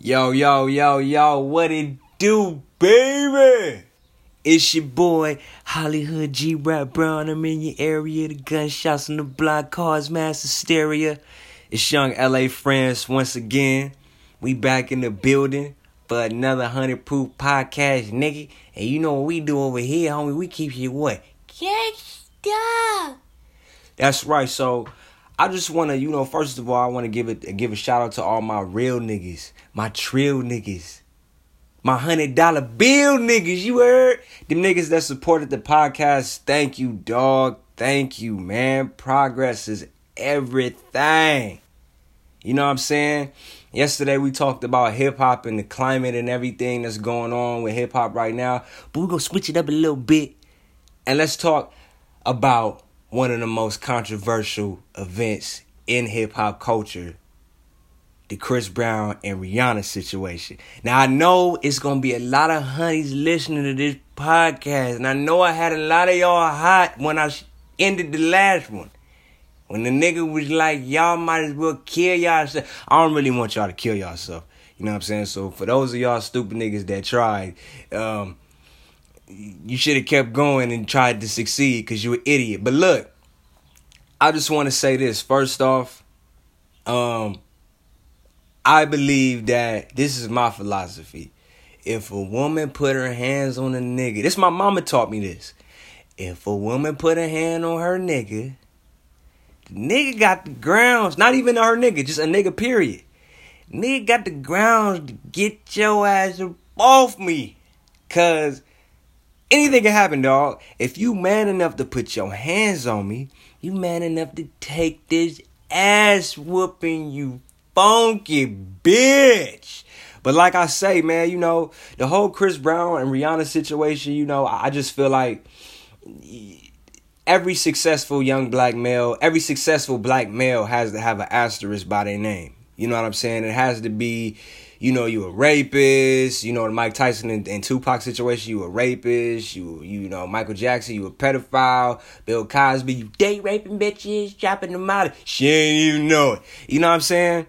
Yo, yo, yo, yo, what it do, baby? It's your boy, Hollywood G Rap Brown. I'm in your area. The gunshots on the block, cars, mass hysteria. It's young LaFrance once again. We back in the building for another 100 Proof podcast, nigga. And you know what we do over here, homie? We keep you what? Gangsta. That's right. So I just want to, you know, first of all, I want to give it give a shout out to all my real niggas, my trill niggas, my hundred dollar bill niggas. You heard them niggas that supported the podcast. Thank you, dog. Thank you, man. Progress is everything. You know what I'm saying? Yesterday we talked about hip hop and the climate and everything that's going on with hip hop right now. But we're gonna switch it up a little bit and let's talk about one of the most controversial events in hip hop culture the Chris Brown and Rihanna situation. Now I know it's gonna be a lot of honeys listening to this podcast, and I know I had a lot of y'all hot when I ended the last one. When the nigga was like, y'all might as well kill yourself. I don't really want y'all to kill yourself. You know what I'm saying? So for those of y'all stupid niggas that tried, um, you should have kept going and tried to succeed because you an idiot. But look, I just want to say this. First off, um, I believe that this is my philosophy. If a woman put her hands on a nigga, this my mama taught me this. If a woman put a hand on her nigga, the nigga got the grounds, not even her nigga, just a nigga period. Nigga got the grounds to get your ass off me. Cause anything can happen, dog. If you man enough to put your hands on me, you man enough to take this ass whooping, you funky bitch. But like I say, man, you know, the whole Chris Brown and Rihanna situation, you know, I just feel like every successful young black male, every successful black male has to have an asterisk by their name. You know what I'm saying? It has to be you know, you a rapist, you know, the Mike Tyson and, and, Tupac situation, you a rapist, you you know, Michael Jackson, you a pedophile, Bill Cosby, you date raping bitches, dropping them out. She ain't even know it. You know what I'm saying?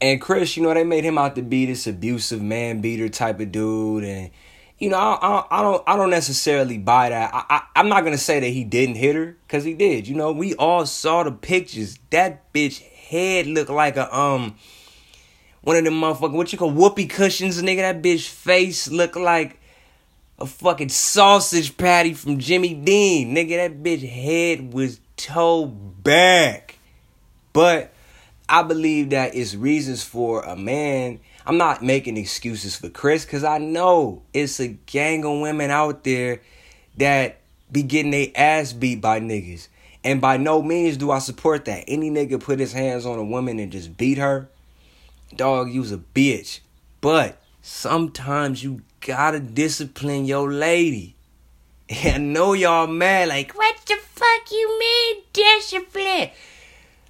And Chris, you know, they made him out to be this abusive man beater type of dude, and you know, I, I, I don't I don't necessarily buy that. I, I I'm not gonna say that he didn't hit her, cause he did. You know, we all saw the pictures. That bitch head looked like a um one of them motherfucking what you call whoopee cushions, nigga. That bitch face look like a fucking sausage patty from Jimmy Dean, nigga. That bitch head was toe back. But I believe that it's reasons for a man. I'm not making excuses for Chris because I know it's a gang of women out there that be getting their ass beat by niggas. And by no means do I support that. Any nigga put his hands on a woman and just beat her dog, you's a bitch. But sometimes you gotta discipline your lady. And I know y'all mad, like, what the fuck you mean discipline?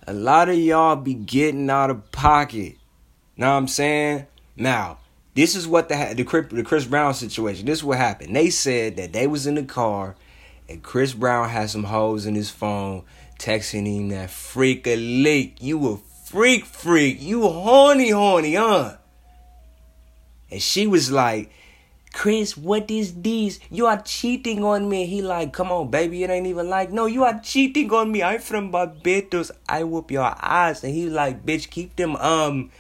A lot of y'all be getting out of pocket. Know what I'm saying? Now, this is what the the, Chris Brown situation. This is what happened. They said that they was in the car and Chris Brown had some hoes in his phone texting him that freak a leak. You a freak freak. You horny horny, huh? And she was like, Chris, what is this? You are cheating on me. He like, come on, baby, it ain't even like, no, you are cheating on me. I'm from Barbados. I whoop your ass. And he like, bitch, keep them um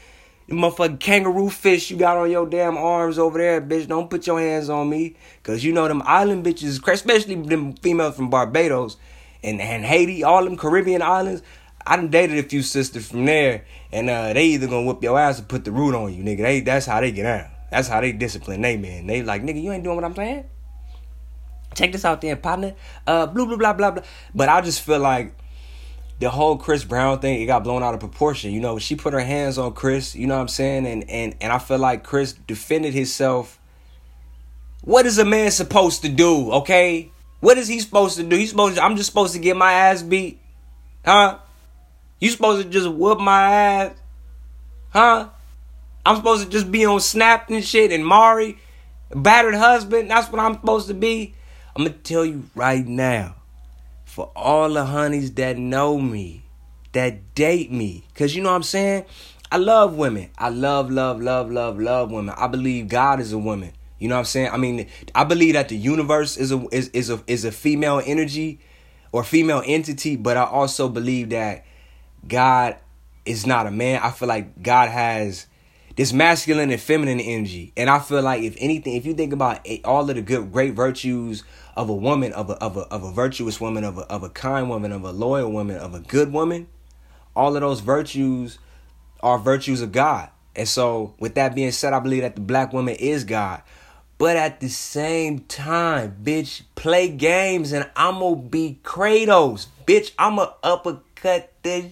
motherfucking kangaroo fish you got on your damn arms over there, bitch. Don't put your hands on me. Cause you know them island bitches, especially them females from Barbados and, and Haiti, all them Caribbean islands. I done dated a few sisters from there, and uh, they either gonna whip your ass or put the root on you, nigga. They that's how they get out. That's how they discipline they man. They like, nigga, you ain't doing what I'm saying. Check this out, then, partner. Uh, blah blah blah blah blah. But I just feel like the whole Chris Brown thing, it got blown out of proportion. You know, she put her hands on Chris. You know what I'm saying? And and and I feel like Chris defended himself. What is a man supposed to do? Okay, what is he supposed to do? He's supposed. To, I'm just supposed to get my ass beat, huh? You supposed to just whoop my ass? Huh? I'm supposed to just be on Snap and shit and Mari, battered husband. That's what I'm supposed to be. I'm gonna tell you right now, for all the honeys that know me, that date me, cause you know what I'm saying. I love women. I love, love, love, love, love women. I believe God is a woman. You know what I'm saying? I mean, I believe that the universe is a is, is a is a female energy or female entity, but I also believe that God is not a man. I feel like God has this masculine and feminine energy. And I feel like if anything, if you think about all of the good great virtues of a woman, of a of a of a virtuous woman, of a of a kind woman, of a loyal woman, of a good woman, all of those virtues are virtues of God. And so, with that being said, I believe that the black woman is God. But at the same time, bitch, play games and I'ma be Kratos. Bitch, I'ma uppercut the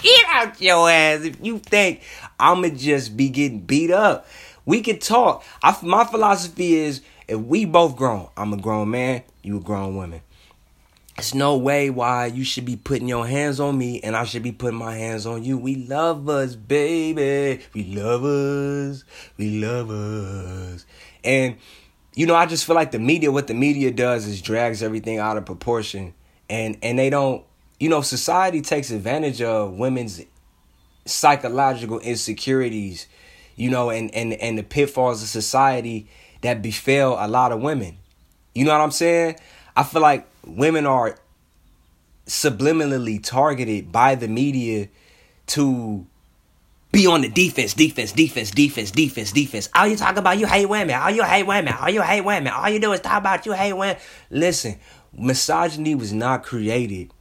shit out your ass if you think I'ma just be getting beat up. We can talk. I, my philosophy is if we both grown, I'm a grown man, you a grown woman. There's no way why you should be putting your hands on me and I should be putting my hands on you. We love us, baby. We love us. We love us. And you know, I just feel like the media what the media does is drags everything out of proportion. And and they don't you know, society takes advantage of women's psychological insecurities, you know, and and and the pitfalls of society that befell a lot of women. You know what I'm saying? I feel like women are subliminally targeted by the media to be on the defense, defense, defense, defense, defense, defense. All you talk about, you hate women. All you hate women. All you hate women. All you do is talk about you hate women. Listen, misogyny was not created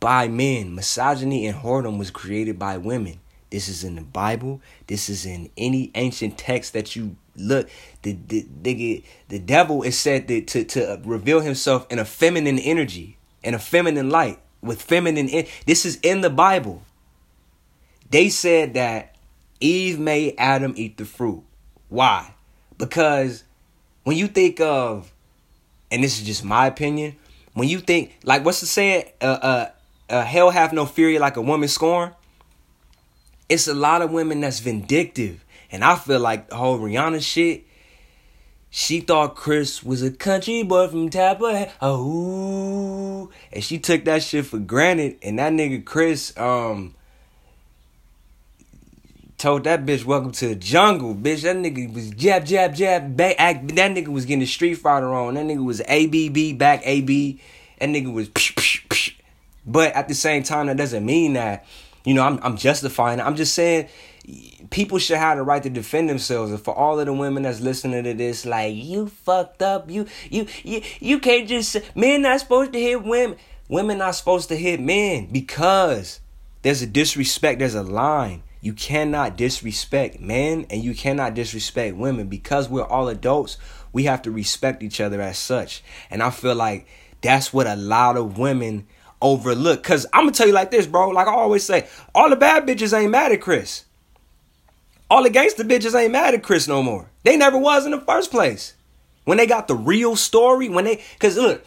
by men. Misogyny and whoredom was created by women. This is in the Bible. This is in any ancient text that you look. The the the, the devil is said to, to to reveal himself in a feminine energy, in a feminine light, with feminine. this is in the Bible. They said that Eve made Adam eat the fruit. Why? Because when you think of, and this is just my opinion, when you think like what's the saying? Uh, uh, uh, hell have no fury like a woman scorn. It's a lot of women that's vindictive, and I feel like the whole Rihanna shit. She thought Chris was a country boy from Tappa. Oh, and she took that shit for granted. And that nigga Chris, um, told that bitch welcome to the jungle, bitch. That nigga was jab, jab, jab, back. That nigga was getting the Street Fighter on. That nigga was ABB back AB. That nigga was. Psh, psh, psh. But at the same time, that doesn't mean that you know I'm I'm justifying. It. I'm just saying people should have the right to defend themselves. And for all of the women that's listening to this, like you fucked up, you you you you can't just men not supposed to hit women. Women not supposed to hit men because there's a disrespect. There's a line. You cannot disrespect men and you cannot disrespect women because we're all adults. We have to respect each other as such. And I feel like that's what a lot of women overlook. Cause I'm gonna tell you like this, bro. Like I always say, all the bad bitches ain't mad at Chris. All the gangster bitches ain't mad at Chris no more. They never was in the first place. When they got the real story, when they cause look,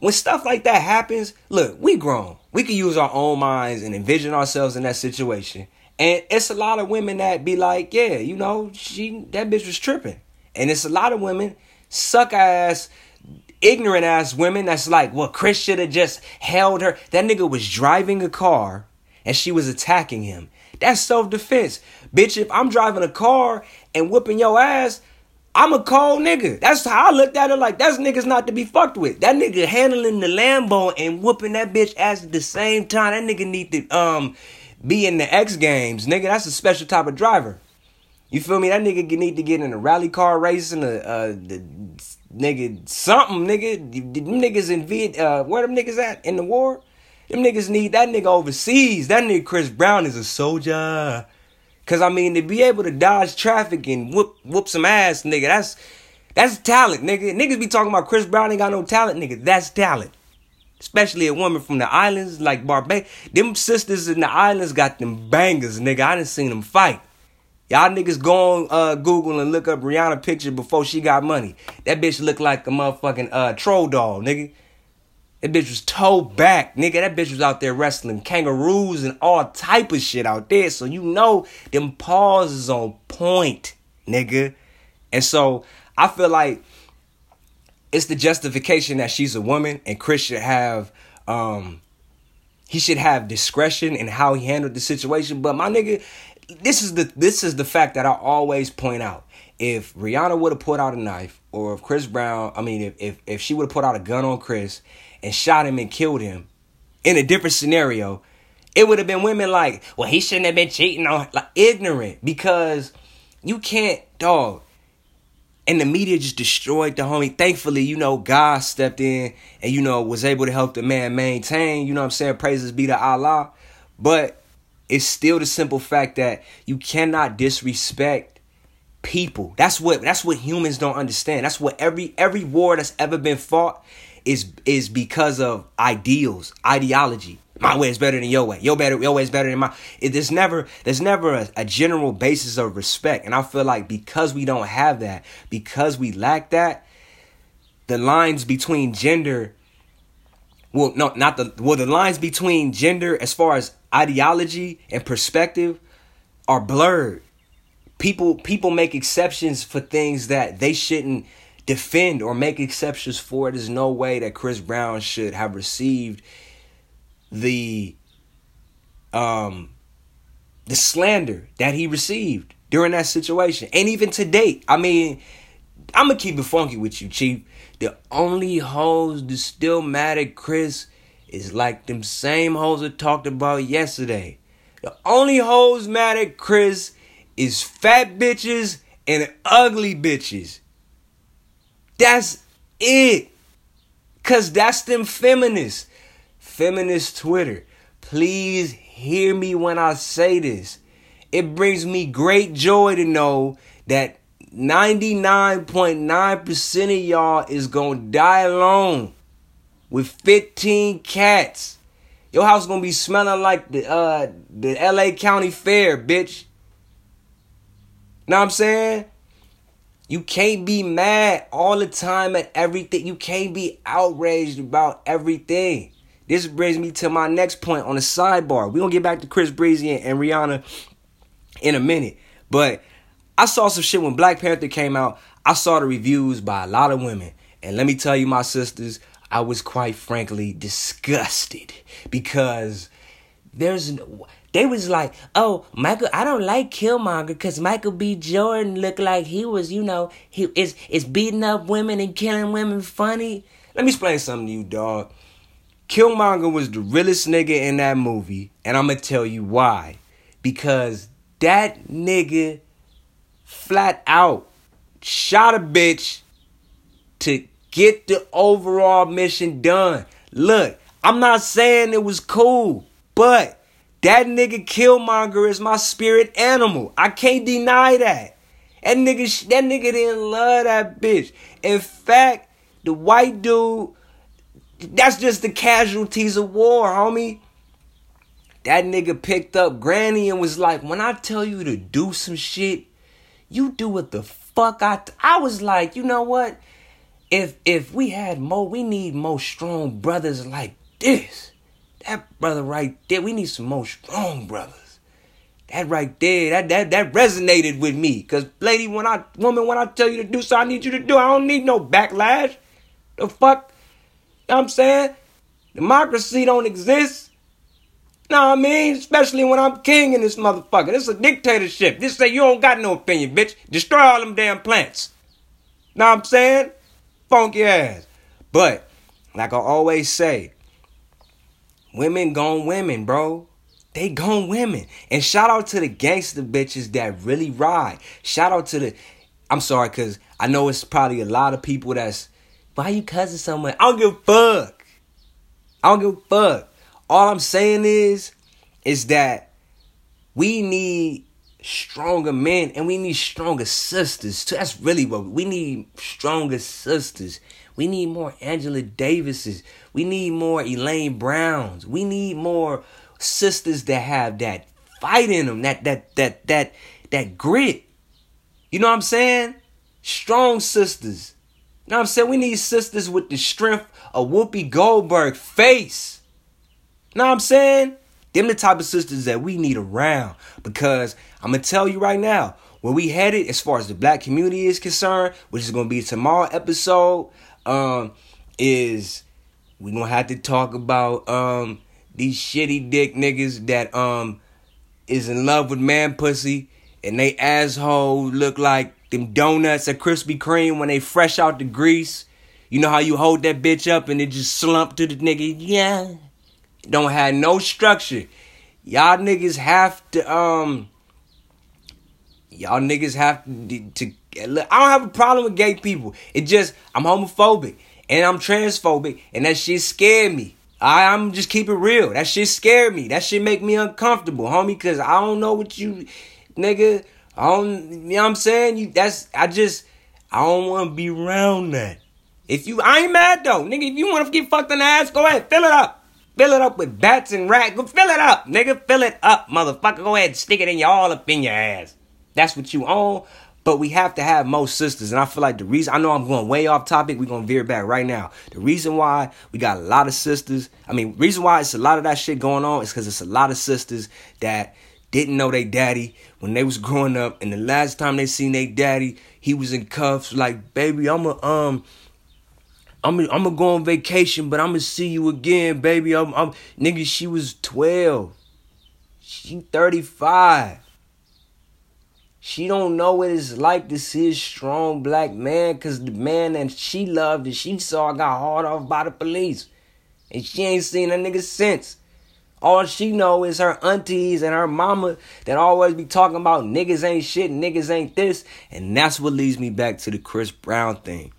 when stuff like that happens, look, we grown. We can use our own minds and envision ourselves in that situation. And it's a lot of women that be like, yeah, you know, she that bitch was tripping. And it's a lot of women suck ass ignorant ass women that's like, well, Chris should have just held her. That nigga was driving a car and she was attacking him. That's self defense. Bitch, if I'm driving a car and whooping your ass, I'm a cold nigga. That's how I looked at it like that's niggas not to be fucked with. That nigga handling the Lambo and whooping that bitch ass at the same time. That nigga need to um be in the X Games, nigga. That's a special type of driver. You feel me? That nigga need to get in a rally car racing, the nigga something, nigga. Them niggas in Viet, uh, where them niggas at in the war? Them niggas need that nigga overseas. That nigga Chris Brown is a soldier. Cause I mean to be able to dodge traffic and whoop whoop some ass, nigga. That's that's talent, nigga. Niggas be talking about Chris Brown ain't got no talent, nigga. That's talent. Especially a woman from the islands like Barbados. Them sisters in the islands got them bangers, nigga. I didn't seen them fight. Y'all niggas go on uh, Google and look up Rihanna picture before she got money. That bitch looked like a motherfucking uh, troll doll, nigga. That bitch was toe back, nigga. That bitch was out there wrestling kangaroos and all type of shit out there. So you know them paws is on point, nigga. And so I feel like it's the justification that she's a woman and Chris should have um he should have discretion in how he handled the situation. But my nigga, this is the this is the fact that I always point out. If Rihanna would have put out a knife, or if Chris Brown, I mean, if if, if she would have put out a gun on Chris and shot him and killed him, in a different scenario, it would have been women like, well, he shouldn't have been cheating on, like ignorant because you can't, dog. And the media just destroyed the homie. Thankfully, you know, God stepped in and, you know, was able to help the man maintain, you know what I'm saying? Praises be to Allah. But it's still the simple fact that you cannot disrespect people. That's what that's what humans don't understand. That's what every every war that's ever been fought is is because of ideals, ideology. My way is better than your way. Your better, your way is better than my. It, there's never, there's never a, a general basis of respect, and I feel like because we don't have that, because we lack that, the lines between gender, well, no, not the, well, the lines between gender as far as ideology and perspective are blurred. People, people make exceptions for things that they shouldn't defend or make exceptions for. There's no way that Chris Brown should have received the um the slander that he received during that situation. And even to date, I mean, I'm gonna keep it funky with you, Chief. The only hoes that still mad at Chris is like them same hoes I talked about yesterday. The only hoes mad at Chris is fat bitches and ugly bitches. That's it. Cause that's them feminists. Feminist Twitter. Please hear me when I say this. It brings me great joy to know that 99.9% of y'all is gonna die alone with 15 cats. Your house gonna be smelling like the uh the LA County Fair, bitch. Know what I'm saying? You can't be mad all the time at everything. You can't be outraged about everything. This brings me to my next point on the sidebar. We're gonna get back to Chris Breezy and, Rihanna in a minute. But I saw some shit when Black Panther came out. I saw the reviews by a lot of women. And let me tell you, my sisters, I was quite frankly disgusted because there's no they was like, oh, Michael, I don't like Killmonger because Michael B. Jordan looked like he was, you know, he is is beating up women and killing women funny. Let me explain something to you, dog. Killmonger was the realest nigga in that movie, and I'm gonna tell you why. Because that nigga flat out shot a bitch to get the overall mission done. Look, I'm not saying it was cool, but that nigga Killmonger is my spirit animal. I can't deny that. That nigga, that nigga didn't love that bitch. In fact, the white dude, that's just the casualties of war, homie. That nigga picked up Granny and was like, when I tell you to do some shit, you do what the fuck I. T-. I was like, you know what? If if we had more, we need more strong brothers like this. That brother right there, we need some more strong brothers. That right there, that that that resonated with me. Cause lady, when I woman, when I tell you to do something, I need you to do. I don't need no backlash. The fuck? You know what I'm saying? Democracy don't exist. Know what I mean? Especially when I'm king in this motherfucker. This is a dictatorship. This say you don't got no opinion, bitch. Destroy all them damn plants. Know what I'm saying? Funky ass. But, like I always say, Women gone women, bro. They gone women. And shout out to the gangster bitches that really ride. Shout out to the I'm sorry, cause I know it's probably a lot of people that's why you cussing someone? I don't give a fuck. I don't give a fuck. All I'm saying is, is that we need stronger men and we need stronger sisters too. That's really what we need stronger sisters. We need more Angela Davises. We need more Elaine Browns. We need more sisters that have that fight in them, that that that that that grit. You know what I'm saying? Strong sisters. You know what I'm saying? We need sisters with the strength of Whoopi Goldberg face. You know what I'm saying? Them the type of sisters that we need around. Because I'm gonna tell you right now, where we headed as far as the black community is concerned, which is gonna be tomorrow episode, um, is we gonna have to talk about um these shitty dick niggas that um is in love with man pussy and they asshole look like them donuts at Krispy Kreme when they fresh out the grease. You know how you hold that bitch up and it just slump to the nigga? Yeah. Don't have no structure. Y'all niggas have to um y'all niggas have to, to I don't have a problem with gay people. It just I'm homophobic and I'm transphobic and that shit scared me. I, I'm just keep it real. That shit scared me. That shit make me uncomfortable, homie, cause I don't know what you nigga. I don't you know what I'm saying? You that's I just I don't wanna be around that. If you I ain't mad though, nigga, if you wanna get fucked in the ass, go ahead, fill it up. Fill it up with bats and rats. Go fill it up, nigga. Fill it up, motherfucker. Go ahead, and stick it in your all up in your ass. That's what you own. But we have to have most sisters. And I feel like the reason, I know I'm going way off topic. We're to veer back right now. The reason why we got a lot of sisters, I mean, reason why it's a lot of that shit going on is because it's a lot of sisters that didn't know they daddy when they was growing up. And the last time they seen their daddy, he was in cuffs. Like, baby, I'm a, um, I'm I'm gonna go on vacation, but I'm gonna see you again, baby. I'm, I'm nigga. She was twelve. She thirty five. She don't know what it's like to see a strong black man, cause the man that she loved and she saw got hauled off by the police, and she ain't seen a nigga since. All she know is her aunties and her mama that always be talking about niggas ain't shit, niggas ain't this, and that's what leads me back to the Chris Brown thing.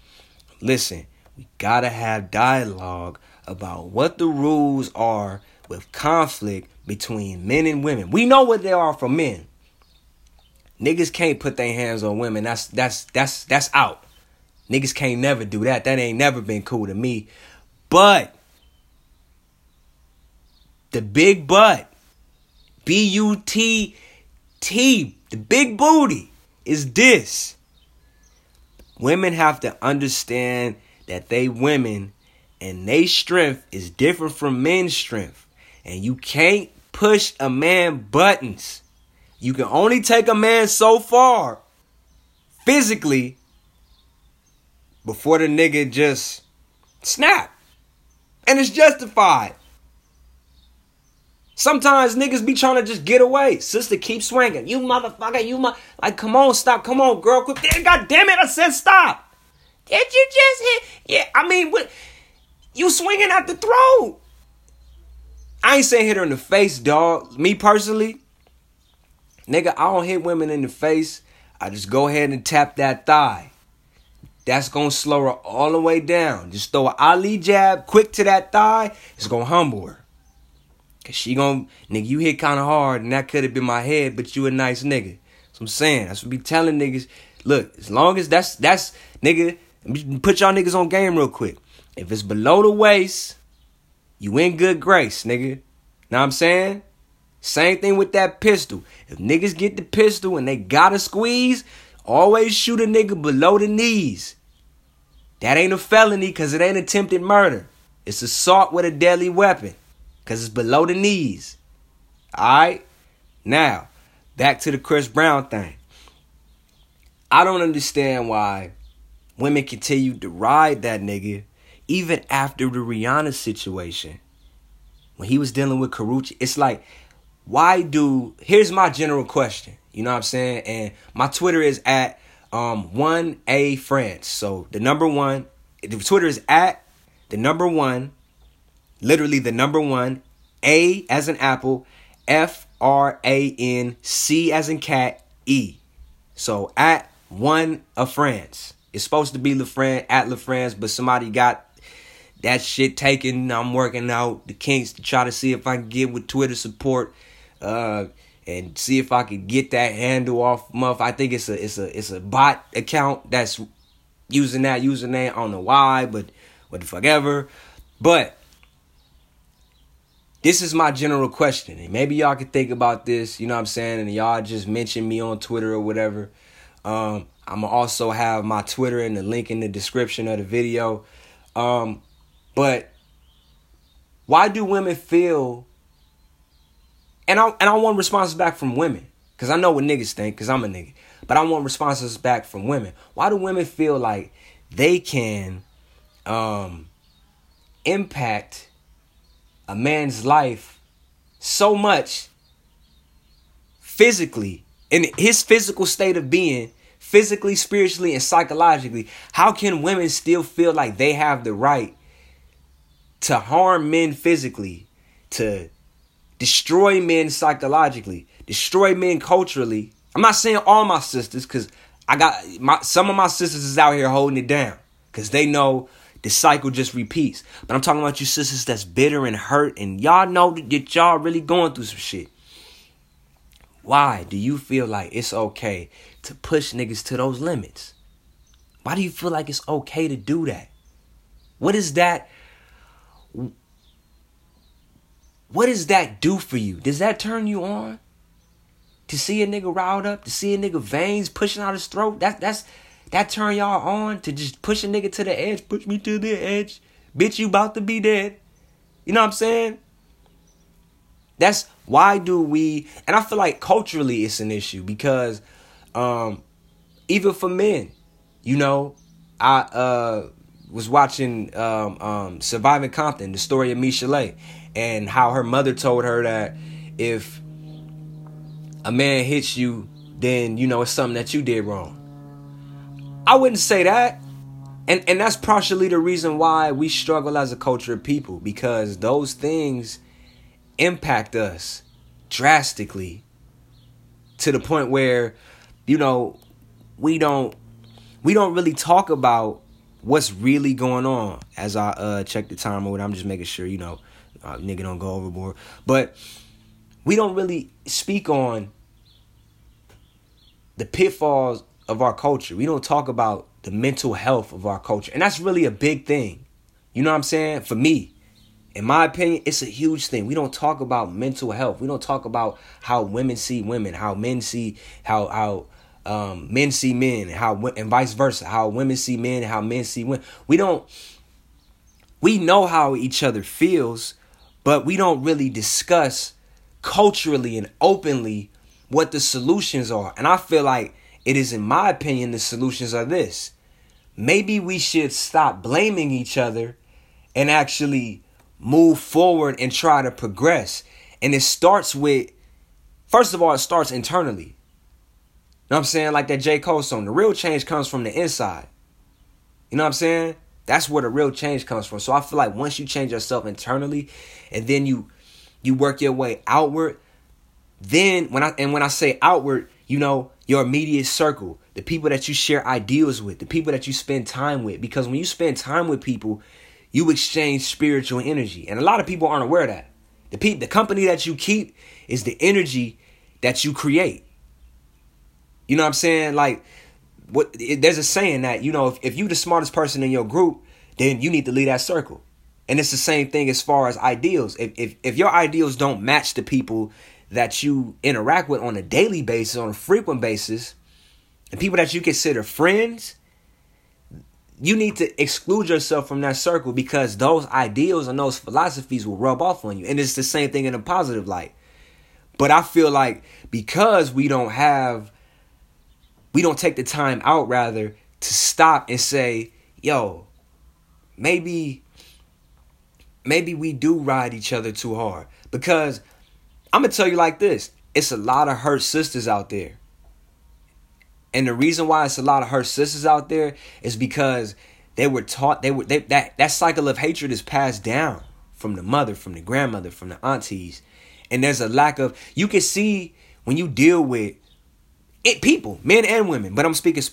Listen, we gotta have dialogue about what the rules are with conflict between men and women. We know what they are for men. Niggas can't put their hands on women. That's that's that's that's out. Niggas can't never do that. That ain't never been cool to me. But the big butt, B U T T, the big booty is this. Women have to understand that they women and they strength is different from men's strength. And you can't push a man buttons. You can only take a man so far physically before the nigga just snap. And it's justified. Sometimes niggas be trying to just get away. Sister, keep swinging. You motherfucker, you mu- like, come on, stop, come on, girl, quick. God damn it, I said stop. Did you just hit? Yeah, I mean, what? You swinging at the throat. I ain't saying hit her in the face, dog. Me personally, nigga, I don't hit women in the face. I just go ahead and tap that thigh. That's gonna slow her all the way down. Just throw an Ali jab quick to that thigh. It's gonna humble her. Cause she gonna, nigga, you hit kind of hard and that could have been my head, but you a nice nigga. So I'm saying, that's what be telling niggas. Look, as long as that's, that's, nigga, Put y'all niggas on game real quick. If it's below the waist, you in good grace, nigga. Know what I'm saying? Same thing with that pistol. If niggas get the pistol and they gotta squeeze, always shoot a nigga below the knees. That ain't a felony because it ain't attempted murder. It's assault with a deadly weapon because it's below the knees. Alright? Now, back to the Chris Brown thing. I don't understand why Women continued to ride that nigga even after the Rihanna situation. When he was dealing with Karrueche, it's like, why do here's my general question. You know what I'm saying? And my Twitter is at um 1A France. So the number one, the Twitter is at the number one, literally the number one, A as an apple, F R A N C as in cat, E. So at one of France. It's supposed to be LaFrance at LaFrance, but somebody got that shit taken. I'm working out the kinks to try to see if I can get with Twitter support, uh, and see if I can get that handle off. Muff, I think it's a it's a it's a bot account that's using that username. I don't know why, but what the fuck ever. But this is my general question, and maybe y'all could think about this. You know what I'm saying? And y'all just mention me on Twitter or whatever. Um, I'm gonna also have my Twitter and the link in the description of the video. Um, but why do women feel? And I and I want responses back from women because I know what niggas think because I'm a nigga. But I want responses back from women. Why do women feel like they can um, impact a man's life so much physically, in his physical state of being, physically, spiritually, and psychologically, how can women still feel like they have the right to harm men physically, to destroy men psychologically, destroy men culturally? I'm not saying all my sisters, because I got my some of my sisters is out here holding it down because they know the cycle just repeats. But I'm talking about you sisters that's bitter and hurt, and y'all know that y'all really going through some shit. Why do you feel like it's okay to push niggas to those limits? Why do you feel like it's okay to do that? What is that? What does that do for you? Does that turn you on? To see a nigga riled up, to see a nigga veins pushing out his throat, that that's that turn y'all on to just push a nigga to the edge, push me to the edge. Bitch, you about to be dead. You know what I'm saying? That's why do we and I feel like culturally it's an issue because um even for men, you know, I uh was watching um, um, Surviving Compton, the story of Michel'le, and how her mother told her that if a man hits you, then you know it's something that you did wrong. I wouldn't say that. And and that's partially the reason why we struggle as a culture of people because those things impact us drastically to the point where you know we don't we don't really talk about what's really going on as I uh check the time or I'm just making sure you know uh, nigga don't go overboard but we don't really speak on the pitfalls of our culture. We don't talk about the mental health of our culture. And that's really a big thing. You know what I'm saying? For me, in my opinion, it's a huge thing. We don't talk about mental health. We don't talk about how women see women, how men see how how um, men see men, how and vice versa, how women see men, how men see women. We don't. We know how each other feels, but we don't really discuss culturally and openly what the solutions are. And I feel like it is, in my opinion, the solutions are this. Maybe we should stop blaming each other and actually move forward and try to progress. And it starts with, first of all, it starts internally. You know what I'm saying? Like that J. Cole song. The real change comes from the inside. You know what I'm saying? That's where the real change comes from. So I feel like once you change yourself internally and then you you work your way outward, then when I and when I say outward, you know, your immediate circle, the people that you share ideals with, the people that you spend time with. Because when you spend time with people, you exchange spiritual energy. And a lot of people aren't aware of that. The pe- the company that you keep is the energy that you create. You know what I'm saying? Like what it, there's a saying that, you know, if, if you're the smartest person in your group, then you need to lead that circle. And it's the same thing as far as ideals. If if, if your ideals don't match the people that you interact with on a daily basis, on a frequent basis, and people that you consider friends, you need to exclude yourself from that circle because those ideals and those philosophies will rub off on you. And it's the same thing in a positive light. But I feel like because we don't have, we don't take the time out rather to stop and say, yo, maybe, maybe we do ride each other too hard. Because I'm gonna tell you like this: it's a lot of hurt sisters out there, and the reason why it's a lot of her sisters out there is because they were taught they were they, that that cycle of hatred is passed down from the mother, from the grandmother, from the aunties, and there's a lack of. You can see when you deal with it, people, men and women, but I'm speaking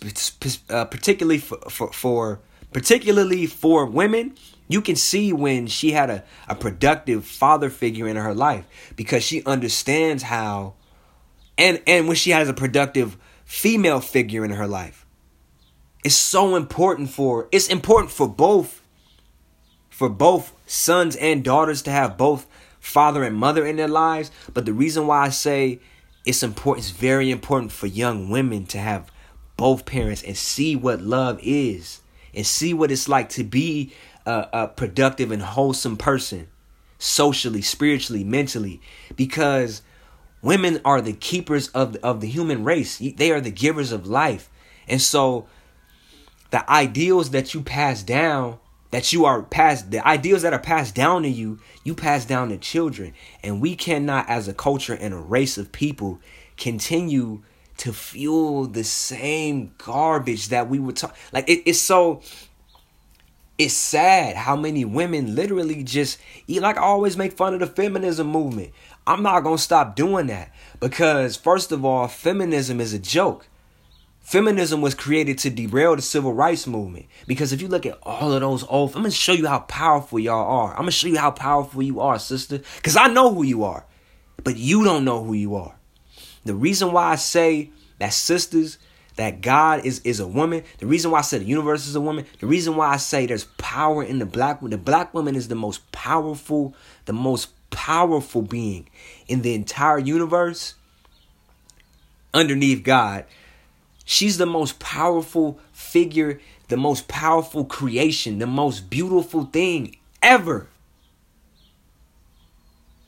uh, particularly for, for for particularly for women you can see when she had a, a productive father figure in her life because she understands how and and when she has a productive female figure in her life. It's so important for it's important for both for both sons and daughters to have both father and mother in their lives, but the reason why I say it's important it's very important for young women to have both parents and see what love is and see what it's like to be a, a productive and wholesome person socially, spiritually, mentally, because women are the keepers of the, of the human race. They are the givers of life. And so the ideals that you pass down, that you are passed, the ideals that are passed down to you, you pass down to children. And we cannot, as a culture and a race of people, continue to fuel the same garbage that we were talking. Like it, it's so. It's sad how many women literally just. Like I always make fun of the feminism movement. I'm not gonna stop doing that because first of all, feminism is a joke. Feminism was created to derail the civil rights movement. Because if you look at all of those old, I'm gonna show you how powerful y'all are. I'm gonna show you how powerful you are, sister. Because I know who you are, but you don't know who you are. The reason why I say that sisters, that God is, is a woman, the reason why I say the universe is a woman, the reason why I say there's power in the black woman, the black woman is the most powerful, the most powerful being in the entire universe underneath God. She's the most powerful figure, the most powerful creation, the most beautiful thing ever.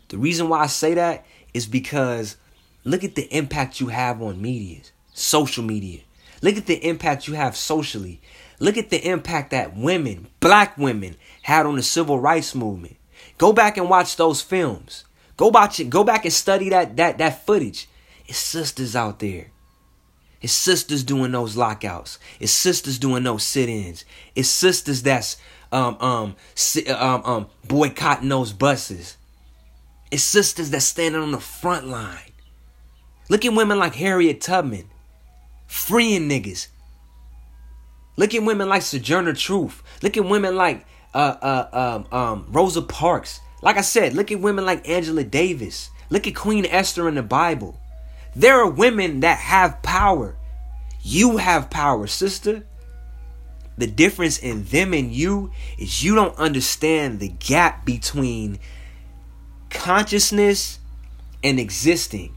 The reason why I say that is because Look at the impact you have on media, social media. Look at the impact you have socially. Look at the impact that women, black women, had on the civil rights movement. Go back and watch those films. Go watch it. Go back and study that that that footage. It's sisters out there. It's sisters doing those lockouts. It's sisters doing those sit-ins. It's sisters that's um um um um boycotting those buses. It's sisters that's standing on the front line. Look at women like Harriet Tubman, freeing niggas. Look at women like Sojourner Truth. Look at women like uh, uh, um, um, Rosa Parks. Like I said, look at women like Angela Davis. Look at Queen Esther in the Bible. There are women that have power. You have power, sister. The difference in them and you is you don't understand the gap between consciousness and existing.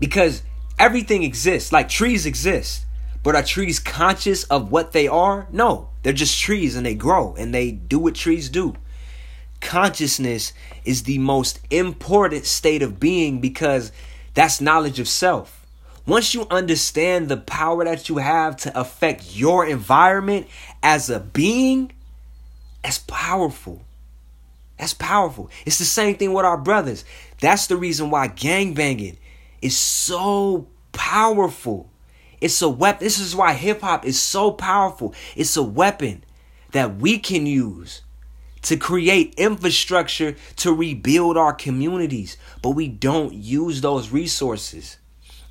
Because everything exists, like trees exist. But are trees conscious of what they are? No, they're just trees and they grow and they do what trees do. Consciousness is the most important state of being because that's knowledge of self. Once you understand the power that you have to affect your environment as a being, that's powerful. That's powerful. It's the same thing with our brothers. That's the reason why gang banging is so powerful. It's a weapon. This is why hip hop is so powerful. It's a weapon that we can use to create infrastructure to rebuild our communities, but we don't use those resources.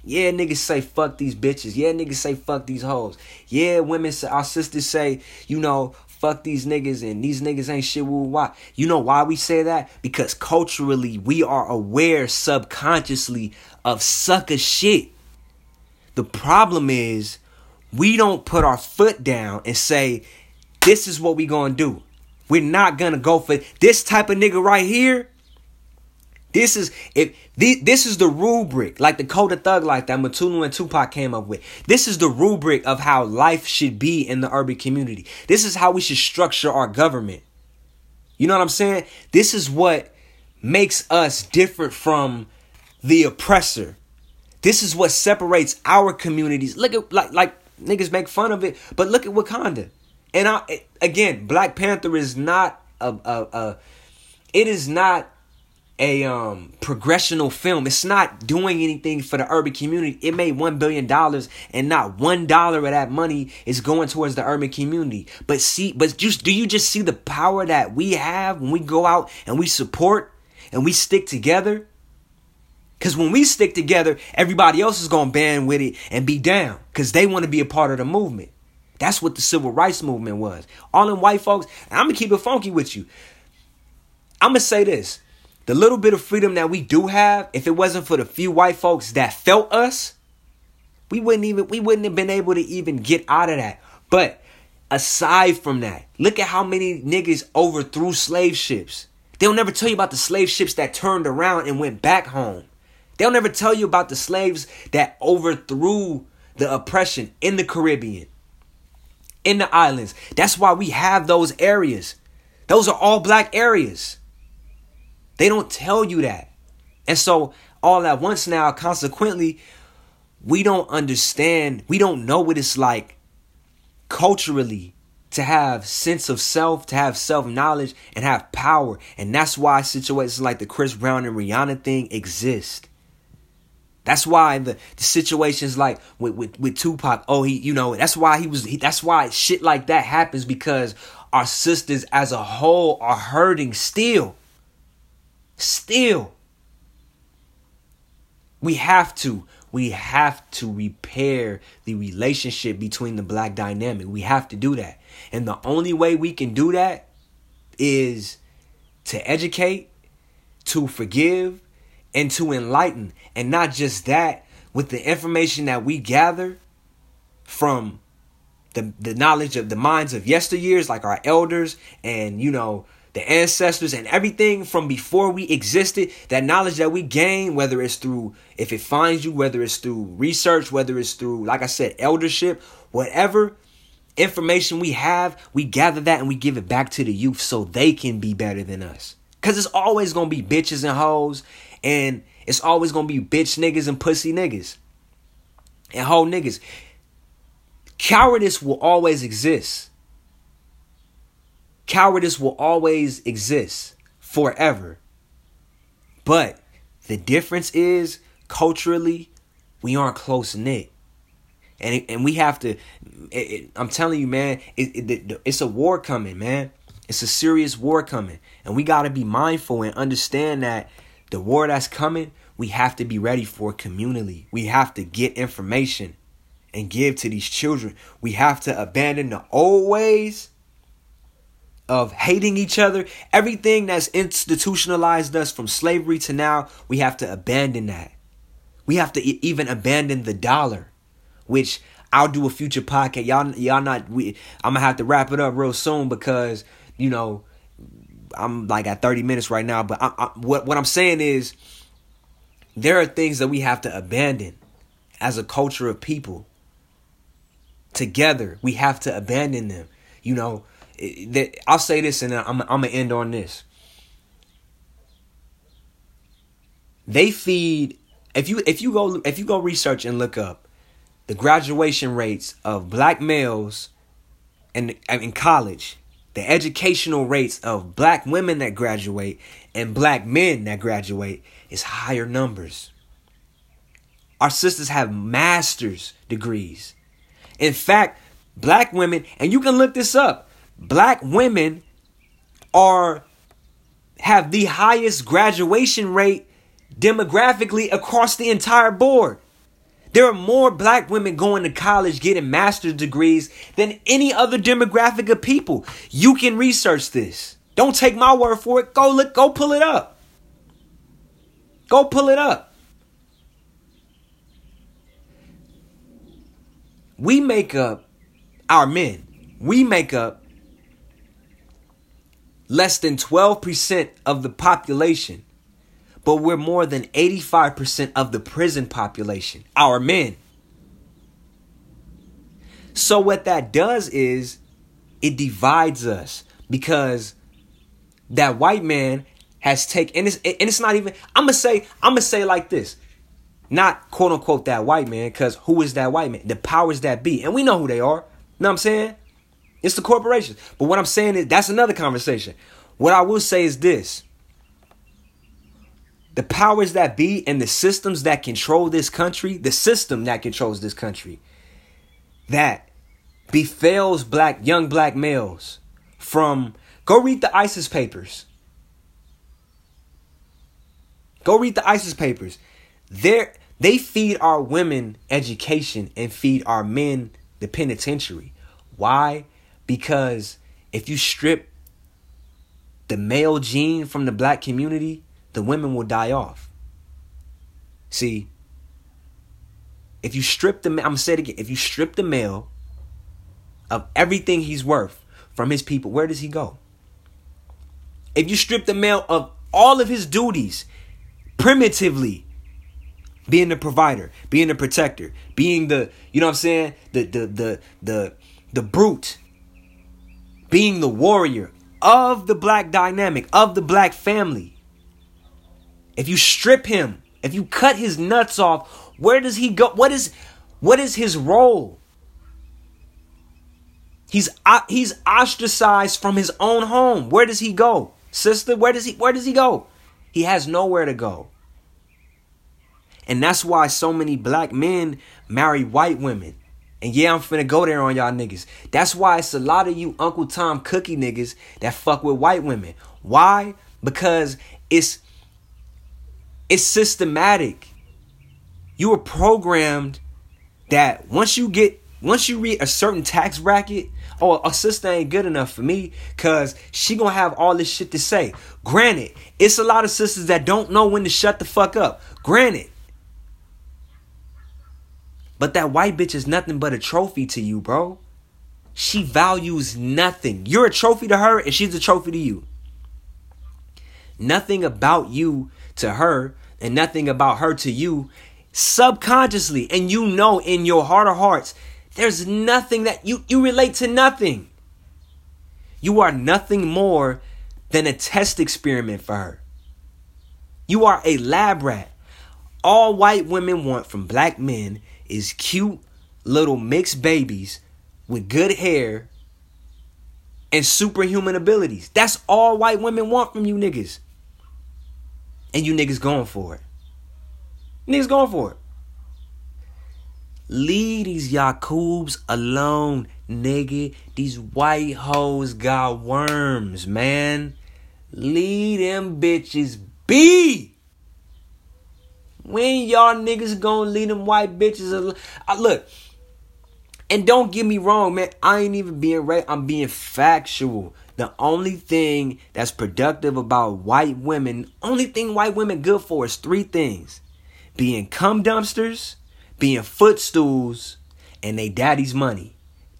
Yeah, niggas say fuck these bitches. Yeah, niggas say fuck these hoes. Yeah, women say, our sisters say, you know, fuck these niggas and these niggas ain't shit. Woo, why? You know why we say that? Because culturally, we are aware subconsciously of sucker shit. The problem is we don't put our foot down and say, this is what we gonna do. We're not gonna go for this type of nigga right here. This is if this is the rubric, like the code of thug life that Mutulu and Tupac came up with. This is the rubric of how life should be in the urban community. This is how we should structure our government. You know what I'm saying? This is what makes us different from the oppressor. This is what separates our communities. Look at like like niggas make fun of it, but look at Wakanda. And I again, Black Panther is not a a, a it is not a um progressional film. It's not doing anything for the urban community. It made one billion dollars, and not one dollar of that money is going towards the urban community. But see, but just do you just see the power that we have when we go out and we support and we stick together? Because when we stick together, everybody else is going to band with it and be down because they want to be a part of the movement. That's what the civil rights movement was. All them white folks, I'm going to keep it funky with you. I'm going to say this. The little bit of freedom that we do have, if it wasn't for the few white folks that felt us, we wouldn't even we wouldn't have been able to even get out of that. But aside from that, look at how many niggas overthrew slave ships. They'll never tell you about the slave ships that turned around and went back home. They'll never tell you about the slaves that overthrew the oppression in the Caribbean, in the islands. That's why we have those areas. Those are all black areas. They don't tell you that. And so, all at once now, consequently, we don't understand, we don't know what it's like culturally to have sense of self, to have self-knowledge and have power. And that's why situations like the Chris Brown and Rihanna thing exist. That's why the, the situations like with, with, with Tupac, oh he, you know, that's why he was, he, that's why shit like that happens because our sisters as a whole are hurting still. Still. We have to, we have to repair the relationship between the black dynamic. We have to do that. And the only way we can do that is to educate, to forgive, and to enlighten. And not just that, with the information that we gather from the, the knowledge of the minds of yesteryears, like our elders and, you know, the ancestors and everything from before we existed, that knowledge that we gain, whether it's through, if it finds you, whether it's through research, whether it's through, like I said, eldership, whatever information we have, we gather that and we give it back to the youth so they can be better than us. Cause it's always gonna be bitches and hoes, and it's always gonna be bitch niggas and pussy niggas. And whole niggas. Cowardice will always exist. Cowardice will always exist forever. But the difference is culturally, we aren't close knit. And, and we have to, it, it, I'm telling you, man, it, it's a war coming, man. It's a serious war coming. And we got to be mindful and understand that the war that's coming, we have to be ready for communally. We have to get information and give to these children. We have to abandon the old ways of hating each other. Everything that's institutionalized us from slavery to now, we have to abandon that. We have to even abandon the dollar, which I'll do a future podcast. Y'all, y'all not. We, I'm gonna have to wrap it up real soon because you know I'm like at 30 minutes right now. But I, I, what what I'm saying is, there are things that we have to abandon as a culture of people. Together, we have to abandon them. You know, that I'll say this and I'm I'm gonna end on this. They feed if you if you go if you go research and look up the graduation rates of black males in in college, the educational rates of black women that graduate and black men that graduate is higher numbers. Our sisters have master's degrees. In fact, black women, and you can look this up, black women are have the highest graduation rate demographically across the entire board. There are more black women going to college getting master's degrees than any other demographic of people. You can research this. Don't take my word for it. Go look, go pull it up. Go pull it up. We make up our men. We make up less than 12% of the population, but we're more than 85% of the prison population, our men. So, what that does is it divides us because that white man has taken, and it's, and it's not even, I'm gonna say, I'm gonna say like this. Not quote unquote that white man, because who is that white man? The powers that be. And we know who they are. You know what I'm saying? It's the corporations. But what I'm saying is that's another conversation. What I will say is this the powers that be and the systems that control this country, the system that controls this country, that befalls black young black males from go read the ISIS papers. Go read the ISIS papers. they they feed our women education and feed our men the penitentiary. Why? Because if you strip the male gene from the black community, the women will die off. See, if you strip the I'm gonna say it again, if you strip the male of everything he's worth from his people, where does he go? If you strip the male of all of his duties, primitively, being the provider, being the protector, being the, you know what I'm saying, the the the the the brute, being the warrior of the black dynamic, of the black family. If you strip him, if you cut his nuts off, where does he go? What is what is his role? He's uh, he's ostracized from his own home. Where does he go? Sister, where does he where does he go? He has nowhere to go. And that's why so many black men marry white women. And yeah, I'm finna go there on y'all niggas. That's why it's a lot of you Uncle Tom cookie niggas that fuck with white women. Why? Because it's it's systematic. You were programmed that once you get once you reach a certain tax bracket, oh, a sister ain't good enough for me because she gonna have all this shit to say. Granted, it's a lot of sisters that don't know when to shut the fuck up. Granted. But that white bitch is nothing but a trophy to you, bro. She values nothing. You're a trophy to her, and she's a trophy to you. Nothing about you to her, and nothing about her to you subconsciously. And you know in your heart of hearts, there's nothing that you, you relate to nothing. You are nothing more than a test experiment for her. You are a lab rat. All white women want from black men is cute little mixed babies with good hair and superhuman abilities. That's all white women want from you niggas. And you niggas going for it. Niggas going for it. Leave these Yakubs alone, nigga. These white hoes got worms, man. Leave them bitches be. When y'all niggas gonna leave them white bitches alone? Uh, look, and don't get me wrong, man. I ain't even being right. I'm being factual. The only thing that's productive about white women, only thing white women good for is three things: being cum dumpsters, being footstools, and they daddy's money.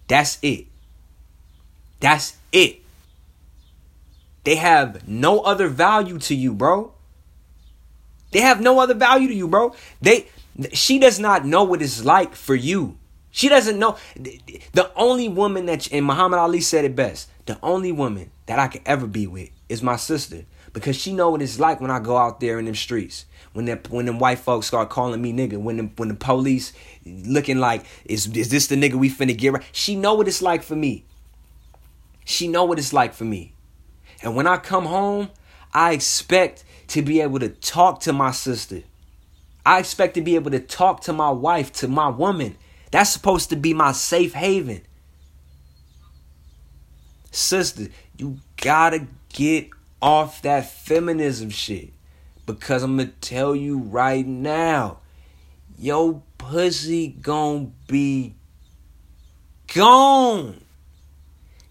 That's it. That's it. They have no other value to you, bro. They have no other value to you, bro. They she does not know what it's like for you. She doesn't know the only woman that and Muhammad Ali said it best. The only woman that I could ever be with is my sister because she know what it's like when I go out there in them streets. When the when them white folks start calling me nigga, when the, when the police looking like is is this the nigga we finna get right? She know what it's like for me. She know what it's like for me. And when I come home, I expect to be able to talk to my sister. I expect to be able to talk to my wife, to my woman. That's supposed to be my safe haven. Sister, you gotta get off that feminism shit. Because I'm gonna tell you right now, yo pussy gonna be gone.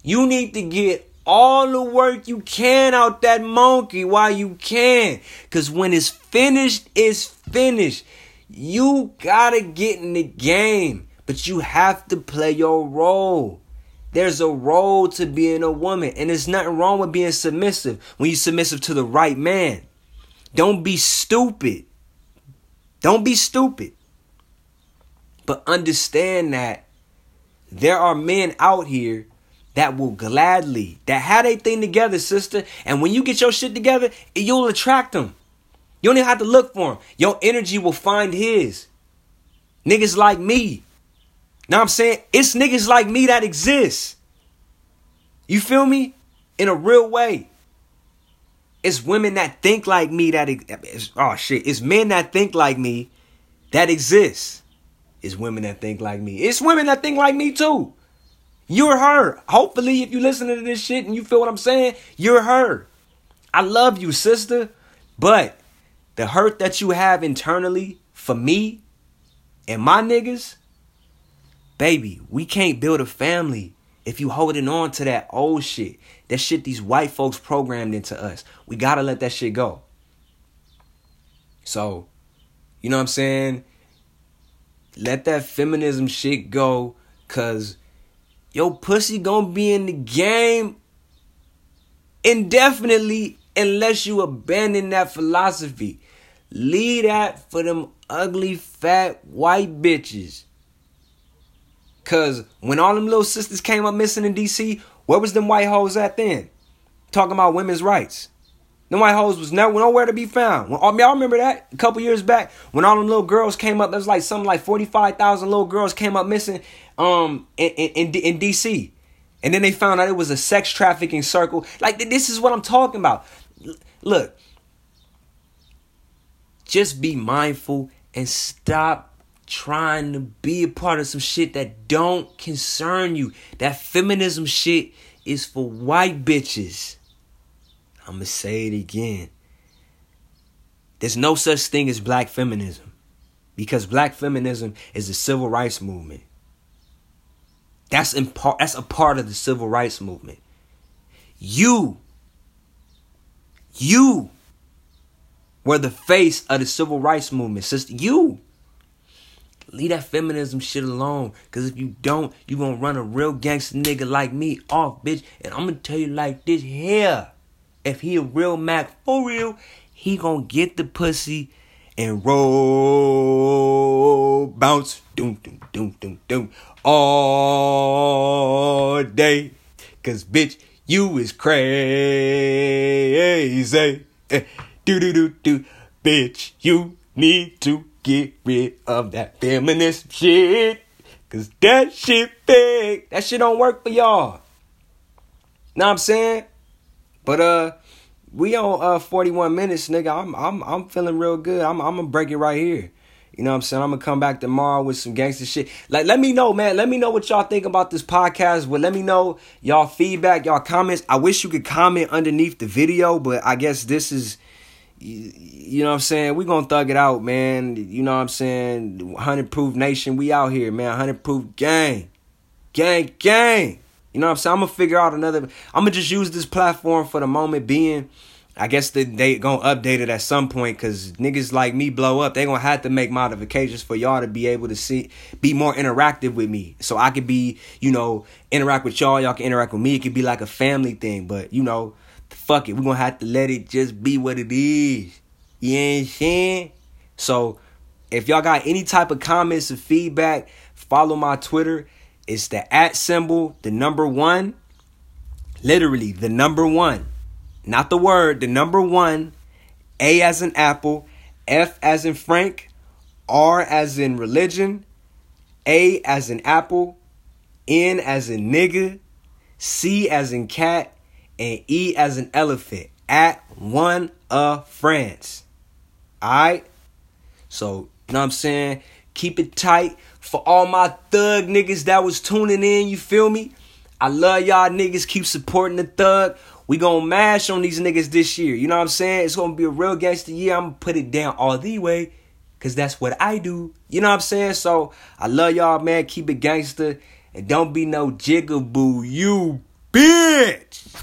You need to get all the work you can out that monkey while you can. Cause when it's finished, it's finished. You gotta get in the game, but you have to play your role. There's a role to being a woman, and there's nothing wrong with being submissive when you're submissive to the right man. Don't be stupid. Don't be stupid. But understand that there are men out here that will gladly, that have a thing together, sister. And when you get your shit together, you'll attract them. You don't even have to look for them. Your energy will find his. Niggas like me. Now I'm saying it's niggas like me that exist. You feel me? In a real way. It's women that think like me that oh shit. It's men that think like me that exist. It's women that think like me. It's women that think like me too. You're her. Hopefully, if you listen to this shit and you feel what I'm saying, you're her. I love you, sister. But the hurt that you have internally for me and my niggas, baby, we can't build a family if you holding on to that old shit. That shit these white folks programmed into us. We gotta let that shit go. So, you know what I'm saying? Let that feminism shit go, cause your pussy gonna be in the game indefinitely unless you abandon that philosophy. Leave that for them ugly fat white bitches. Cause when all them little sisters came up missing in DC, where was them white hoes at then? Talking about women's rights. Them white hoes was never nowhere to be found. When, y'all remember that a couple years back when all them little girls came up. There was like something like forty five thousand little girls came up missing um in, in in DC, and then they found out it was a sex trafficking circle. Like this is what I'm talking about. Look, just be mindful and stop trying to be a part of some shit that don't concern you. That feminism shit is for white bitches. I'm gonna say it again. There's no such thing as black feminism because black feminism is the civil rights movement. That's in part that's a part of the civil rights movement. You you were the face of the civil rights movement, sister. You leave that feminism shit alone. Cause if you don't, you gonna run a real gangster nigga like me off, bitch. And I'm gonna tell you like this here. If he a real Mac for real, he gonna get the pussy and roll, bounce, doom, doom, doom, doom, doom, all day. Cause bitch, you is crazy. Eh, do do do do, bitch, you need to get rid of that feminist shit. Cause that shit big. That shit don't work for y'all. Know what I'm saying? But uh we on uh 41 minutes, nigga. I'm I'm I'm feeling real good. I'm I'm gonna break it right here. You know what I'm saying? I'm gonna come back tomorrow with some gangster shit. Like, let me know, man. Let me know what y'all think about this podcast. But let me know y'all feedback, y'all comments. I wish you could comment underneath the video, but I guess this is, you know what I'm saying? We gonna thug it out, man. You know what I'm saying? 100 Proof Nation, we out here, man. 100 Proof Gang, gang, gang. You know what I'm saying? I'm gonna figure out another. I'm gonna just use this platform for the moment being. I guess they, they gonna update it at some point because niggas like me blow up. They gonna have to make modifications for y'all to be able to see, be more interactive with me. So I could be, you know, interact with y'all. Y'all can interact with me. It could be like a family thing. But you know, fuck it. We're gonna have to let it just be what it is. You I'm saying? So if y'all got any type of comments or feedback, follow my Twitter it's the at symbol, the number one. Literally, the number one. Not the word, the number one. A as in apple, F as in Frank, R as in religion, A as in apple, N as in nigga, C as in cat, and E as an elephant. At one of France. Alright? So, you know what I'm saying? Keep it tight for all my thug niggas that was tuning in, you feel me? I love y'all niggas. Keep supporting the thug. We gonna mash on these niggas this year. You know what I'm saying? It's gonna be a real gangster year. I'm gonna put it down all the way. Cause that's what I do. You know what I'm saying? So I love y'all, man. Keep it gangster. And don't be no jigaboo, you bitch.